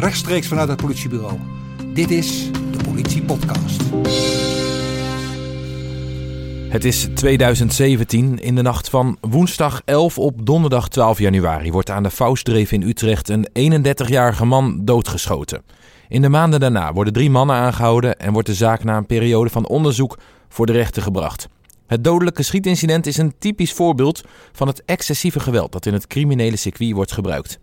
rechtstreeks vanuit het politiebureau. Dit is de Politie Podcast. Het is 2017. In de nacht van woensdag 11 op donderdag 12 januari wordt aan de Faustdreef in Utrecht een 31-jarige man doodgeschoten. In de maanden daarna worden drie mannen aangehouden en wordt de zaak na een periode van onderzoek voor de rechter gebracht. Het dodelijke schietincident is een typisch voorbeeld van het excessieve geweld dat in het criminele circuit wordt gebruikt.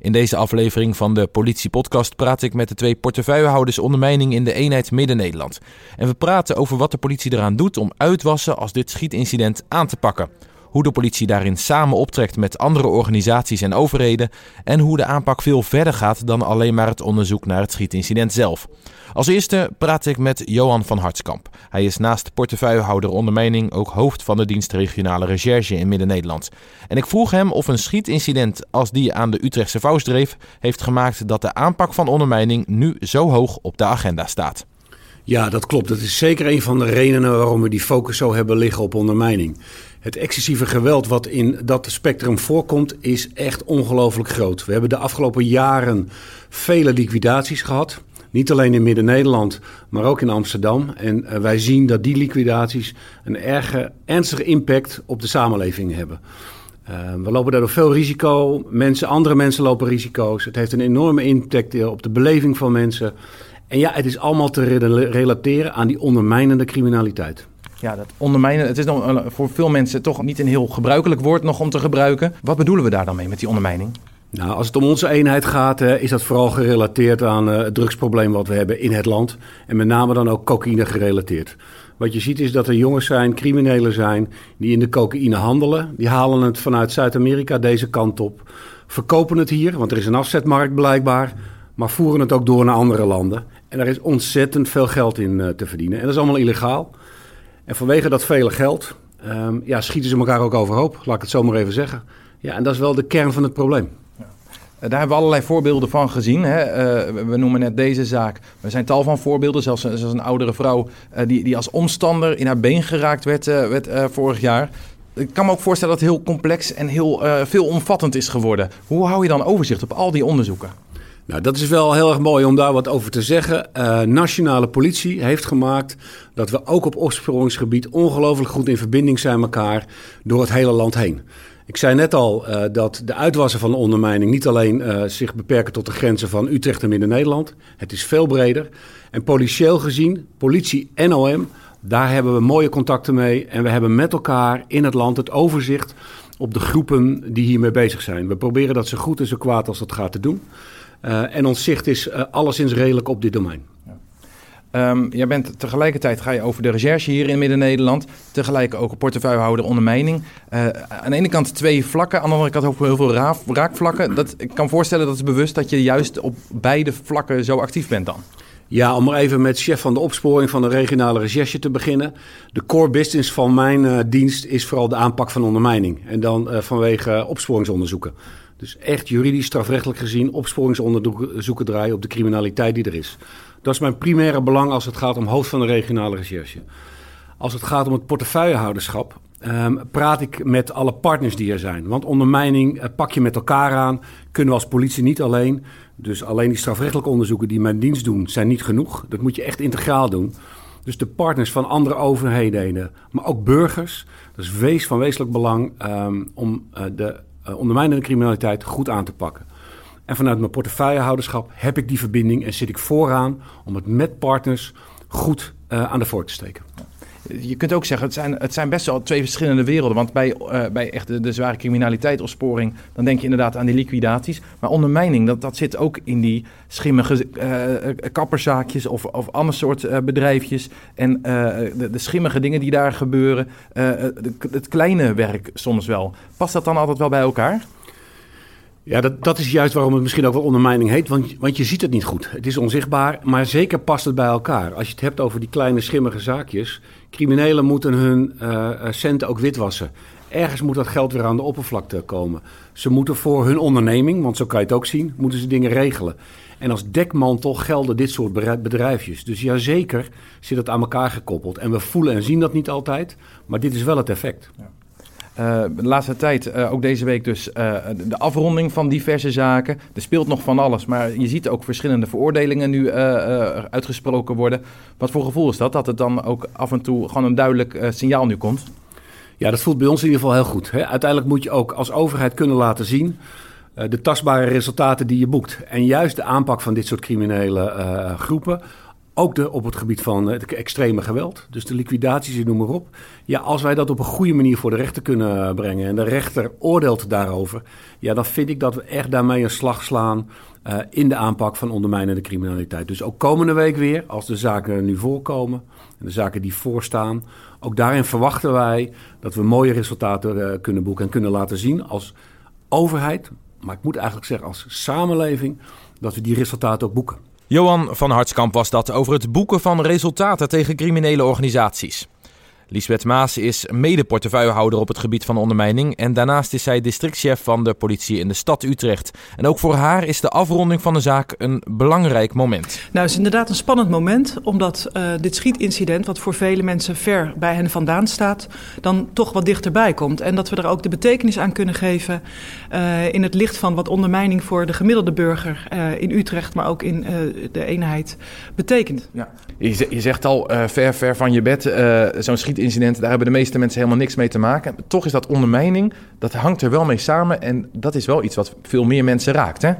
In deze aflevering van de Politie-podcast praat ik met de twee portefeuillehouders ondermijning in de eenheid Midden-Nederland. En we praten over wat de politie eraan doet om uitwassen als dit schietincident aan te pakken hoe de politie daarin samen optrekt met andere organisaties en overheden en hoe de aanpak veel verder gaat dan alleen maar het onderzoek naar het schietincident zelf. Als eerste praat ik met Johan van Hartskamp. Hij is naast portefeuillehouder ondermijning ook hoofd van de dienst regionale recherche in Midden-Nederland. En ik vroeg hem of een schietincident als die aan de Utrechtse Vouwsdreef heeft gemaakt dat de aanpak van ondermijning nu zo hoog op de agenda staat. Ja, dat klopt. Dat is zeker een van de redenen waarom we die focus zo hebben liggen op ondermijning. Het excessieve geweld wat in dat spectrum voorkomt is echt ongelooflijk groot. We hebben de afgelopen jaren vele liquidaties gehad. Niet alleen in Midden-Nederland, maar ook in Amsterdam. En eh, wij zien dat die liquidaties een erge, ernstige impact op de samenleving hebben. Uh, we lopen daardoor veel risico. Mensen, andere mensen lopen risico's. Het heeft een enorme impact op de beleving van mensen. En ja, het is allemaal te relateren aan die ondermijnende criminaliteit. Ja, dat ondermijnen, het is nog voor veel mensen toch niet een heel gebruikelijk woord nog om te gebruiken. Wat bedoelen we daar dan mee met die ondermijning? Nou, als het om onze eenheid gaat, is dat vooral gerelateerd aan uh, het drugsprobleem wat we hebben in het land. En met name dan ook cocaïne gerelateerd. Wat je ziet is dat er jongens zijn, criminelen zijn, die in de cocaïne handelen. Die halen het vanuit Zuid-Amerika deze kant op. Verkopen het hier, want er is een afzetmarkt blijkbaar. Maar voeren het ook door naar andere landen. En daar is ontzettend veel geld in uh, te verdienen. En dat is allemaal illegaal. En vanwege dat vele geld um, ja, schieten ze elkaar ook overhoop, laat ik het zo maar even zeggen. Ja, en dat is wel de kern van het probleem. Eh, daar hebben we allerlei voorbeelden van gezien. Hè? Uh, we noemen net deze zaak. Er zijn tal van voorbeelden. Zelfs, een oudere vrouw die, die als omstander in haar been geraakt werd, werd vorig jaar. Ik kan me ook voorstellen dat het heel complex en heel veelomvattend is geworden. Hoe hou je dan overzicht op al die onderzoeken? Nou, dat is wel heel erg mooi om daar wat over te zeggen. Uh, nationale politie heeft gemaakt dat we ook op opsporingsgebied ongelooflijk goed in verbinding zijn met elkaar door het hele land heen. Ik zei net al uh, dat de uitwassen van de ondermijning niet alleen uh, zich beperken tot de grenzen van Utrecht en Midden-Nederland. Het is veel breder. En politieel gezien, politie en OM, daar hebben we mooie contacten mee. En we hebben met elkaar in het land het overzicht op de groepen die hiermee bezig zijn. We proberen dat zo goed en zo kwaad als dat gaat te doen. Uh, en ons zicht is uh, alleszins redelijk op dit domein. Ja. Um, jij bent tegelijkertijd ga je over de recherche hier in Midden-Nederland. Tegelijk ook portefeuillehouder ondermijning. Uh, aan de ene kant twee vlakken, aan de andere kant ook heel veel raaf, raakvlakken. Dat, ik kan voorstellen dat het bewust dat je juist op beide vlakken zo actief bent dan. Ja, om maar even met chef van de opsporing van de regionale recherche te beginnen. De core business van mijn dienst is vooral de aanpak van ondermijning. En dan vanwege opsporingsonderzoeken. Dus echt juridisch, strafrechtelijk gezien opsporingsonderzoeken draaien op de criminaliteit die er is. Dat is mijn primaire belang als het gaat om hoofd van de regionale recherche. Als het gaat om het portefeuillehouderschap, um, praat ik met alle partners die er zijn. Want ondermijning uh, pak je met elkaar aan, kunnen we als politie niet alleen. Dus alleen die strafrechtelijke onderzoeken die mijn dienst doen, zijn niet genoeg. Dat moet je echt integraal doen. Dus de partners van andere overheden, maar ook burgers. Dat is wees van wezenlijk belang um, om uh, de ondermijnende criminaliteit goed aan te pakken. En vanuit mijn portefeuillehouderschap heb ik die verbinding en zit ik vooraan om het met partners goed uh, aan de voor te steken. Je kunt ook zeggen, het zijn, het zijn best wel twee verschillende werelden. Want bij, uh, bij echt de, zware criminaliteit of sporing, dan denk je inderdaad aan die liquidaties. Maar ondermijning, dat, dat zit ook in die schimmige uh, kapperszaakjes of, of ander soort bedrijfjes. En de, de, schimmige dingen die daar gebeuren. Het kleine werk soms wel. Past dat dan altijd wel bij elkaar? Ja, dat, dat is juist waarom het misschien ook wel ondermijning heet. Want, want je ziet het niet goed. Het is onzichtbaar, maar zeker past het bij elkaar. Als je het hebt over die kleine schimmige zaakjes. Criminelen moeten hun uh, centen ook witwassen. Ergens moet dat geld weer aan de oppervlakte komen. Ze moeten voor hun onderneming, want zo kan je het ook zien, moeten ze dingen regelen. En als dekmantel gelden dit soort bedrijfjes. Dus ja, zeker zit het aan elkaar gekoppeld. En we voelen en zien dat niet altijd, maar dit is wel het effect. Ja. De laatste tijd, ook deze week dus, de afronding van diverse zaken. Er speelt nog van alles, maar je ziet ook verschillende veroordelingen nu uitgesproken worden. Wat voor gevoel is dat? Dat het dan ook af en toe gewoon een duidelijk signaal nu komt? Ja, dat voelt bij ons in ieder geval heel goed. Hè? Uiteindelijk moet je ook als overheid kunnen laten zien de tastbare resultaten die je boekt. En juist de aanpak van dit soort criminele groepen ook de, op het gebied van het extreme geweld. Dus de liquidaties, noem maar op. Ja, als wij dat op een goede manier voor de rechter kunnen brengen. en de rechter oordeelt daarover. ja, dan vind ik dat we echt daarmee een slag slaan. Uh, in de aanpak van ondermijnende criminaliteit. Dus ook komende week weer, als de zaken nu voorkomen. en de zaken die voorstaan. ook daarin verwachten wij dat we mooie resultaten kunnen boeken. en kunnen laten zien als overheid. maar ik moet eigenlijk zeggen als samenleving. dat we die resultaten ook boeken. Johan van Hartskamp was dat over het boeken van resultaten tegen criminele organisaties. Lisbeth Maas is mede-portefeuillehouder op het gebied van ondermijning en daarnaast is zij districtchef van de politie in de stad Utrecht. En ook voor haar is de afronding van de zaak een belangrijk moment. Nou, het is inderdaad een spannend moment, omdat uh, dit schietincident, wat voor vele mensen ver bij hen vandaan staat, dan toch wat dichterbij komt. En dat we er ook de betekenis aan kunnen geven uh, in het licht van wat ondermijning voor de gemiddelde burger uh, in Utrecht, maar ook in de eenheid betekent. Ja. Je, je zegt al ver, ver van je bed, zo'n schiet daar hebben de meeste mensen helemaal niks mee te maken. Toch is dat ondermijning, dat hangt er wel mee samen en dat is wel iets wat veel meer mensen raakt, hè?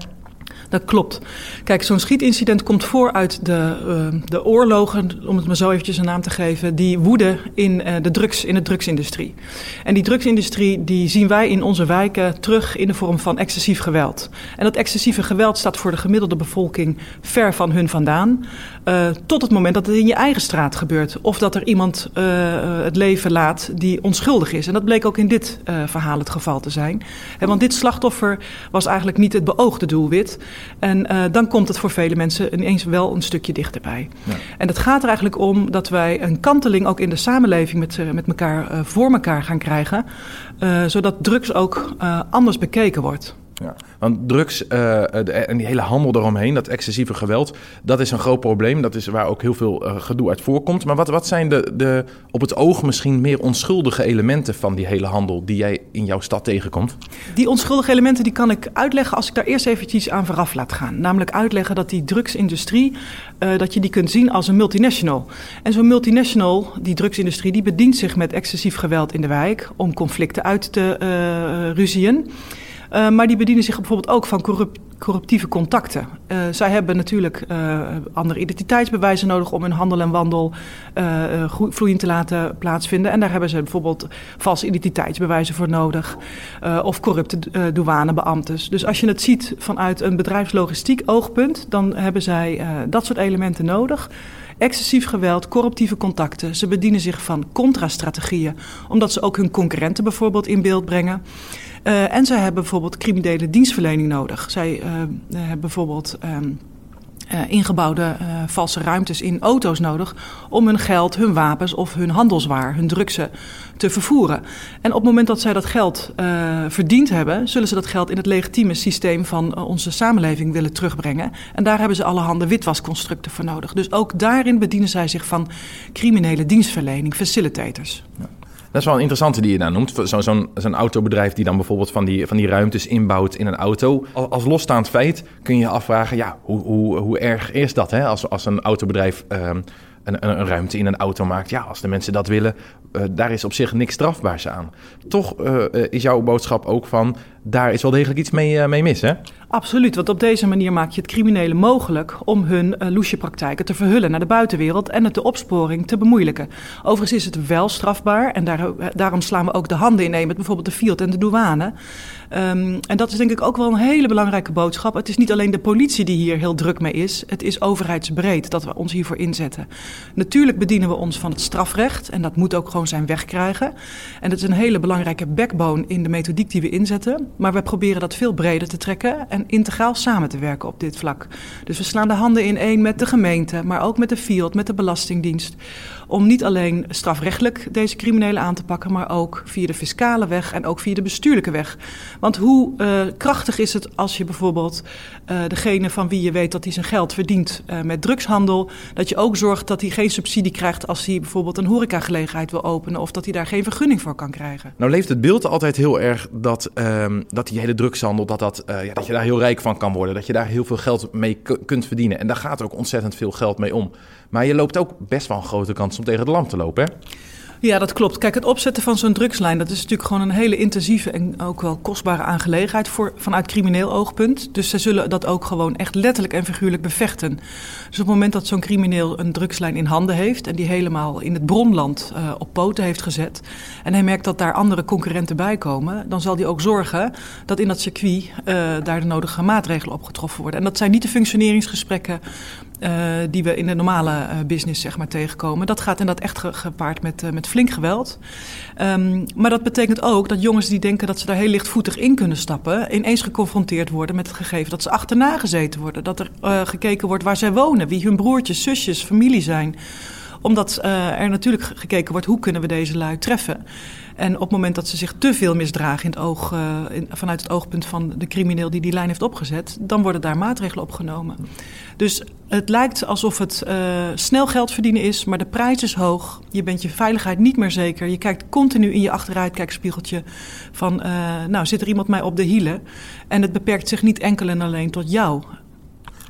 Dat klopt. Kijk, zo'n schietincident komt voor uit de, uh, de oorlogen, om het maar zo eventjes een naam te geven, die woeden in, uh, de drugs, in de drugsindustrie. En die drugsindustrie die zien wij in onze wijken terug in de vorm van excessief geweld. En dat excessieve geweld staat voor de gemiddelde bevolking ver van hun vandaan. Uh, tot het moment dat het in je eigen straat gebeurt. Of dat er iemand het leven laat die onschuldig is. En dat bleek ook in dit verhaal het geval te zijn. En want dit slachtoffer was eigenlijk niet het beoogde doelwit. En uh, dan komt het voor vele mensen ineens wel een stukje dichterbij. Ja. En het gaat er eigenlijk om dat wij een kanteling ook in de samenleving met, uh, met elkaar uh, voor elkaar gaan krijgen. zodat drugs ook anders bekeken wordt. Ja, want drugs uh, en die hele handel eromheen, dat excessieve geweld, dat is een groot probleem. Dat is waar ook heel veel uh, gedoe uit voorkomt. Maar wat, wat zijn de, de op het oog misschien meer onschuldige elementen van die hele handel die jij in jouw stad tegenkomt? Die onschuldige elementen die kan ik uitleggen als ik daar eerst eventjes aan vooraf laat gaan. Namelijk uitleggen dat die drugsindustrie, dat je die kunt zien als een multinational. En zo'n multinational, die drugsindustrie, die bedient zich met excessief geweld in de wijk om conflicten uit te ruzien. Uh, maar die bedienen zich bijvoorbeeld ook van corrupt, corruptieve contacten. Uh, zij hebben natuurlijk uh, andere identiteitsbewijzen nodig om hun handel en wandel vloeiend te laten plaatsvinden. En daar hebben ze bijvoorbeeld valse identiteitsbewijzen voor nodig. of corrupte douanebeambtes. Dus als je het ziet vanuit een bedrijfslogistiek oogpunt, dan hebben zij dat soort elementen nodig excessief geweld, corruptieve contacten. Ze bedienen zich van contrastrategieën, omdat ze ook hun concurrenten bijvoorbeeld in beeld brengen. Uh, en zij hebben bijvoorbeeld criminele dienstverlening nodig. Zij uh, hebben bijvoorbeeld. Um, uh, ingebouwde uh, valse ruimtes in auto's nodig om hun geld, hun wapens of hun handelswaar, hun drugsen te vervoeren. En op het moment dat zij dat geld uh, verdiend hebben, zullen ze dat geld in het legitieme systeem van onze samenleving willen terugbrengen. En daar hebben ze allerhande witwasconstructen voor nodig. Dus ook daarin bedienen zij zich van criminele dienstverlening, facilitators. Dat is wel een interessante die je daar noemt. Zo'n zo zo'n autobedrijf die dan bijvoorbeeld van die, van die ruimtes inbouwt in een auto. Als losstaand feit kun je je afvragen, ja, hoe, hoe, hoe erg is dat hè? Als, als een autobedrijf um, een, een, ruimte in een auto maakt. Ja, als de mensen dat willen, uh, daar is op zich niks strafbaars aan. Toch uh, is jouw boodschap ook van, daar is wel degelijk iets mee, mee mis, hè? Absoluut, want op deze manier maak je het criminelen mogelijk om hun uh, loesjepraktijken te verhullen naar de buitenwereld en het de opsporing te bemoeilijken. Overigens is het wel strafbaar en daar, daarom slaan we ook de handen in een met bijvoorbeeld de field en de douane. Um, en dat is denk ik ook wel een hele belangrijke boodschap. Het is niet alleen de politie die hier heel druk mee is, het is overheidsbreed dat we ons hiervoor inzetten. Natuurlijk bedienen we ons van het strafrecht en dat moet ook gewoon zijn wegkrijgen. En dat is een hele belangrijke backbone in de methodiek die we inzetten. Maar we proberen dat veel breder te trekken en integraal samen te werken op dit vlak. Dus we slaan de handen in één met de gemeente, maar ook met de field, met de Belastingdienst. Om niet alleen strafrechtelijk deze criminelen aan te pakken, maar ook via de fiscale weg en ook via de bestuurlijke weg. Want hoe uh, krachtig is het als je bijvoorbeeld uh, degene van wie je weet dat hij zijn geld verdient uh, met drugshandel, dat je ook zorgt dat hij geen subsidie krijgt als hij bijvoorbeeld een horecagelegenheid wil openen. Of dat hij daar geen vergunning voor kan krijgen. Nou leeft het beeld altijd heel erg dat, ehm, dat die hele drugshandel, dat, dat, eh, ja, dat je daar heel rijk van kan worden. Dat je daar heel veel geld mee kunt verdienen. En daar gaat ook ontzettend veel geld mee om. Maar je loopt ook best wel een grote kans om tegen het lamp te lopen, hè? Ja, dat klopt. Kijk, het opzetten van zo'n drugslijn, dat is natuurlijk gewoon een hele intensieve en ook wel kostbare aangelegenheid voor, vanuit crimineel oogpunt. Dus ze zullen dat ook gewoon echt letterlijk en figuurlijk bevechten. Dus op het moment dat zo'n crimineel een drugslijn in handen heeft en die helemaal in het bronland uh, op poten heeft gezet, en hij merkt dat daar andere concurrenten bij komen, dan zal hij ook zorgen dat in dat circuit uh, daar de nodige maatregelen op getroffen worden. En dat zijn niet de functioneringsgesprekken die we in de normale uh, business zeg maar, tegenkomen. Dat gaat inderdaad echt gepaard met, uh, met flink geweld. Um, maar dat betekent ook dat jongens die denken dat ze daar heel lichtvoetig in kunnen stappen... ineens geconfronteerd worden met het gegeven dat ze achterna gezeten worden. Dat er gekeken wordt waar zij wonen, wie hun broertjes, zusjes, familie zijn omdat uh, er natuurlijk gekeken wordt hoe kunnen we deze lui treffen. En op het moment dat ze zich te veel misdragen in het oog, in, vanuit het oogpunt van de crimineel die die lijn heeft opgezet, dan worden daar maatregelen opgenomen. Dus het lijkt alsof het uh, snel geld verdienen is, maar de prijs is hoog. Je bent je veiligheid niet meer zeker. Je kijkt continu in je achteruitkijkspiegeltje van, nou zit er iemand mij op de hielen? En het beperkt zich niet enkel en alleen tot jou.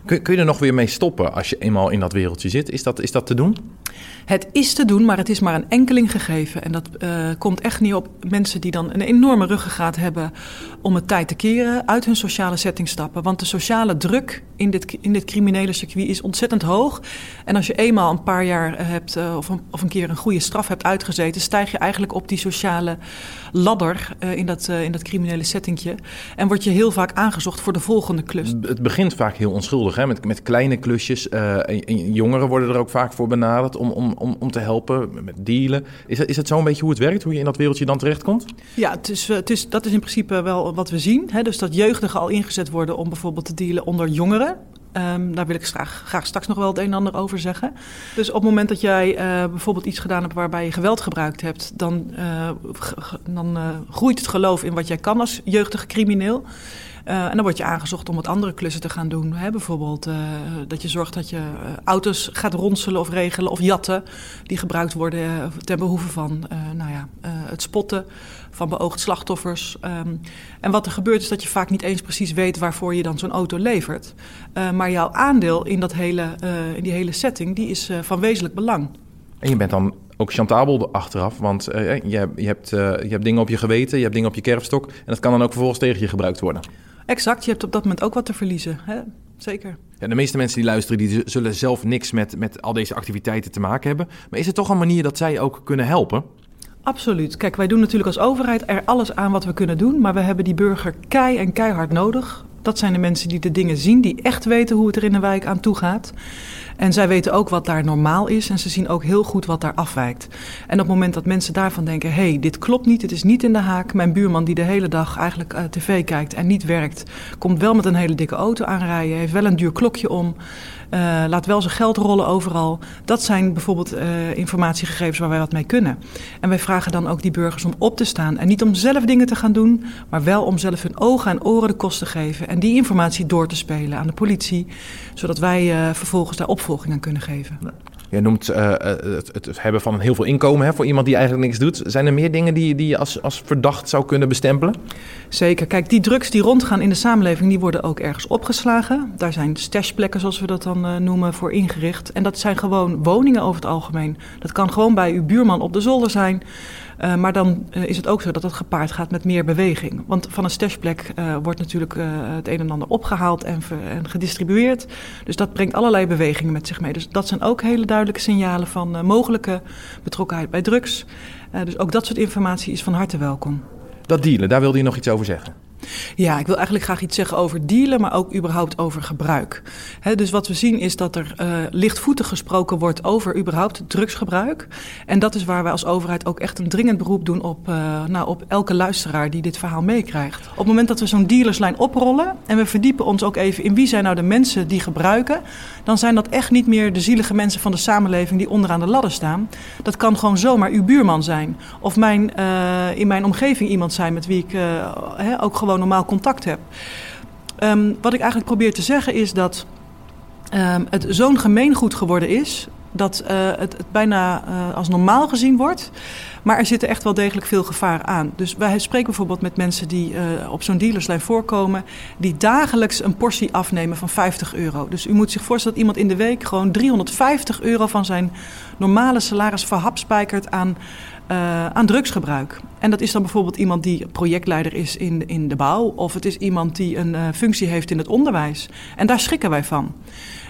Kun, kun je er nog weer mee stoppen als je eenmaal in dat wereldje zit? Is dat, is dat te doen? Het is te doen, maar het is maar een enkeling gegeven. En dat uh, komt echt niet op mensen die dan een enorme ruggengraat hebben om het tijd te keren, uit hun sociale setting stappen. Want de sociale druk in dit, in dit criminele circuit is ontzettend hoog. En als je eenmaal een paar jaar hebt, uh, of, een, of een keer een goede straf hebt uitgezeten, stijg je eigenlijk op die sociale ladder uh, in, dat, in dat criminele settingje. En word je heel vaak aangezocht voor de volgende klus. Het begint vaak heel onschuldig, hè? Met, met kleine klusjes. En, en jongeren worden er ook vaak voor benaderd om, om, om, om te helpen met dealen. Is, is het zo een beetje hoe het werkt, hoe je in dat wereldje dan terechtkomt? Ja, het is, het is, dat is in principe wel wat we zien. Hè? Dus dat jeugdigen al ingezet worden om bijvoorbeeld te dealen onder jongeren. Um, daar wil ik graag, graag straks nog wel het een en ander over zeggen. Dus op het moment dat jij uh, bijvoorbeeld iets gedaan hebt waarbij je geweld gebruikt hebt, dan, uh, dan uh, groeit het geloof in wat jij kan als jeugdige crimineel. Uh, en dan word je aangezocht om wat andere klussen te gaan doen. Hè? Bijvoorbeeld uh, dat je zorgt dat je uh, auto's gaat ronselen of regelen of jatten die gebruikt worden ten behoeve van nou ja, het spotten van beoogd slachtoffers. Um, en wat er gebeurt is dat je vaak niet eens precies weet waarvoor je dan zo'n auto levert. maar jouw aandeel in, dat hele, in die hele setting die is van wezenlijk belang. En je bent dan ook chantabel achteraf. Want uh, je, je, hebt, je hebt dingen op je geweten, je hebt dingen op je kerfstok. En dat kan dan ook vervolgens tegen je gebruikt worden. Exact, je hebt op dat moment ook wat te verliezen. Hè? Zeker. Ja, de meeste mensen die luisteren, die zullen zelf niks met, met al deze activiteiten te maken hebben. Maar is het toch een manier dat zij ook kunnen helpen? Absoluut. Kijk, wij doen natuurlijk als overheid er alles aan wat we kunnen doen. Maar we hebben die burger kei en keihard nodig. Dat zijn de mensen die de dingen zien, die echt weten hoe het er in de wijk aan toe gaat. En zij weten ook wat daar normaal is en ze zien ook heel goed wat daar afwijkt. En op het moment dat mensen daarvan denken: hey, dit klopt niet, het is niet in de haak. Mijn buurman die de hele dag eigenlijk uh, tv kijkt en niet werkt, komt wel met een hele dikke auto aanrijden, heeft wel een duur klokje om. Uh, laat wel zijn geld rollen overal. Dat zijn bijvoorbeeld uh, informatiegegevens waar wij wat mee kunnen. En wij vragen dan ook die burgers om op te staan. En niet om zelf dingen te gaan doen, maar wel om zelf hun ogen en oren de kost te geven. En die informatie door te spelen aan de politie, zodat wij uh, vervolgens daar opvolging aan kunnen geven. Je noemt uh, het, het, hebben van heel veel inkomen hè, voor iemand die eigenlijk niks doet. Zijn er meer dingen die, die je als, als verdacht zou kunnen bestempelen? Zeker. Kijk, die drugs die rondgaan in de samenleving, die worden ook ergens opgeslagen. Daar zijn stashplekken, zoals we dat dan uh, noemen, voor ingericht. En dat zijn gewoon woningen over het algemeen. Dat kan gewoon bij uw buurman op de zolder zijn. Uh, maar dan uh, is het ook zo dat het gepaard gaat met meer beweging. Want van een stashplek uh, wordt natuurlijk het een en ander opgehaald en, en, gedistribueerd. Dus dat brengt allerlei bewegingen met zich mee. Dus dat zijn ook hele duidelijke signalen van mogelijke betrokkenheid bij drugs. dus ook dat soort informatie is van harte welkom. Dat dealen, daar wilde je nog iets over zeggen. Ja, ik wil eigenlijk graag iets zeggen over dealen, maar ook überhaupt over gebruik. Dus wat we zien is dat er uh, lichtvoetig gesproken wordt over überhaupt drugsgebruik. En dat is waar wij als overheid ook echt een dringend beroep doen op, uh, nou, op elke luisteraar die dit verhaal meekrijgt. Op het moment dat we zo'n dealerslijn oprollen en we verdiepen ons ook even in wie zijn nou de mensen die gebruiken, dan zijn dat echt niet meer de zielige mensen van de samenleving die onderaan de ladder staan. Dat kan gewoon zomaar uw buurman zijn. Of mijn, uh, in mijn omgeving iemand zijn met wie ik ook gewoon normaal contact heb. Um, wat ik eigenlijk probeer te zeggen is dat um, het zo'n gemeengoed geworden is dat uh, het, bijna uh, als normaal gezien wordt. Maar er zit echt wel degelijk veel gevaar aan. Dus wij spreken bijvoorbeeld met mensen die uh, op zo'n dealerslijn voorkomen, die dagelijks een portie afnemen van 50 euro. Dus u moet zich voorstellen dat iemand in de week gewoon 350 euro van zijn normale salaris verhapspijkert aan uh, aan drugsgebruik. En dat is dan bijvoorbeeld iemand die projectleider is in, in de bouw, of het is iemand die een uh, functie heeft in het onderwijs. En daar schrikken wij van.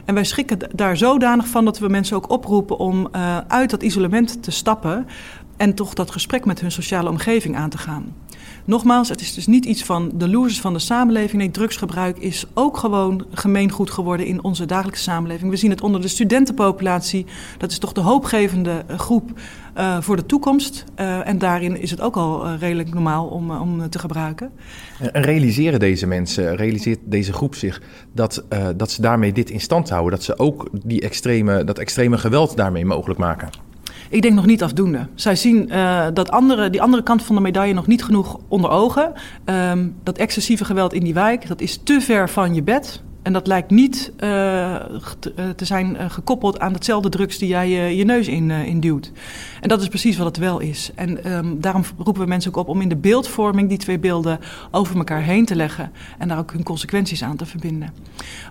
En wij schrikken daar zodanig van dat we mensen ook oproepen om uh, uit dat isolement te stappen en toch dat gesprek met hun sociale omgeving aan te gaan. Nogmaals, het is dus niet iets van de losers van de samenleving. Nee, drugsgebruik is ook gewoon gemeengoed geworden in onze dagelijkse samenleving. We zien het onder de studentenpopulatie. Dat is toch de hoopgevende groep uh, voor de toekomst. Uh, en daarin is het ook al redelijk normaal om, om te gebruiken. En realiseren deze mensen, realiseert deze groep zich dat, dat ze daarmee dit in stand houden? Dat ze ook die extreme, dat extreme geweld daarmee mogelijk maken? Ik denk nog niet afdoende. Zij zien uh, dat andere, die andere kant van de medaille nog niet genoeg onder ogen. Um, dat excessieve geweld in die wijk, dat is te ver van je bed. En dat lijkt niet uh, te, zijn uh, gekoppeld aan hetzelfde drugs die jij je, neus in, uh, in duwt. En dat is precies wat het wel is. En um, daarom roepen we mensen ook op om in de beeldvorming die twee beelden over elkaar heen te leggen. En daar ook hun consequenties aan te verbinden.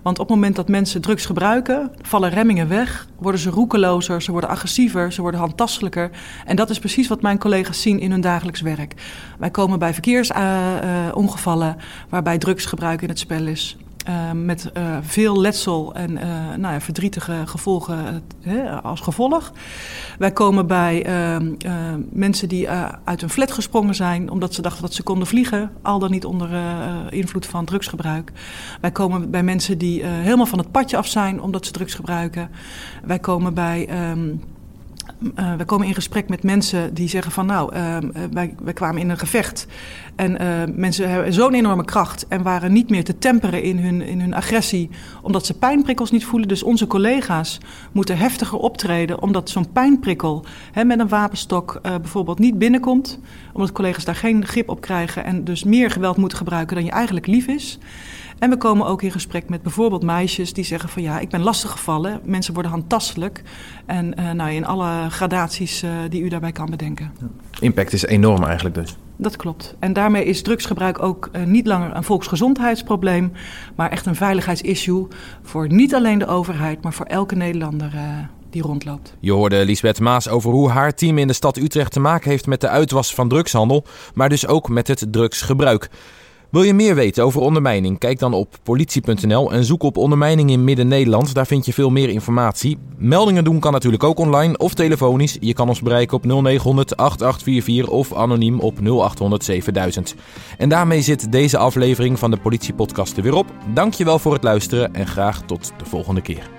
Want op het moment dat mensen drugs gebruiken, vallen remmingen weg, worden ze roekelozer, ze worden agressiever, ze worden handtastelijker. En dat is precies wat mijn collega's zien in hun dagelijks werk. Wij komen bij verkeersongevallen waarbij drugsgebruik in het spel is. Uh, met uh, veel letsel en uh, nou ja, verdrietige gevolgen als gevolg. Wij komen bij ehm, mensen die uit een flat gesprongen zijn omdat ze dachten dat ze konden vliegen, al dan niet onder invloed van drugsgebruik. Wij komen bij mensen die helemaal van het padje af zijn omdat ze drugs gebruiken. Wij komen bij um, uh, we komen in gesprek met mensen die zeggen van nou, uh, wij, wij kwamen in een gevecht en uh, mensen hebben zo'n enorme kracht en waren niet meer te temperen in hun, in hun agressie omdat ze pijnprikkels niet voelen. Dus onze collega's moeten heftiger optreden omdat zo'n pijnprikkel hè, met een wapenstok bijvoorbeeld niet binnenkomt. Omdat collega's daar geen grip op krijgen en dus meer geweld moeten gebruiken dan je eigenlijk lief is. En we komen ook in gesprek met bijvoorbeeld meisjes die zeggen van ja, ik ben lastiggevallen. Mensen worden handtastelijk. En uh, nou, in alle gradaties uh, die u daarbij kan bedenken. Impact is enorm eigenlijk dus. Dat klopt. En daarmee is drugsgebruik ook uh, niet langer een volksgezondheidsprobleem, maar echt een veiligheidsissue voor niet alleen de overheid, maar voor elke Nederlander die rondloopt. Je hoorde Lisbeth Maas over hoe haar team in de stad Utrecht te maken heeft met de uitwas van drugshandel, maar dus ook met het drugsgebruik. Wil je meer weten over ondermijning? Kijk dan op politie.nl en zoek op ondermijning in Midden-Nederland. Daar vind je veel meer informatie. Meldingen doen kan natuurlijk ook online of telefonisch. Je kan ons bereiken op 0900 8844 of anoniem op 0800 7000. En daarmee zit deze aflevering van de Politiepodcast er weer op. Dankjewel voor het luisteren en graag tot de volgende keer.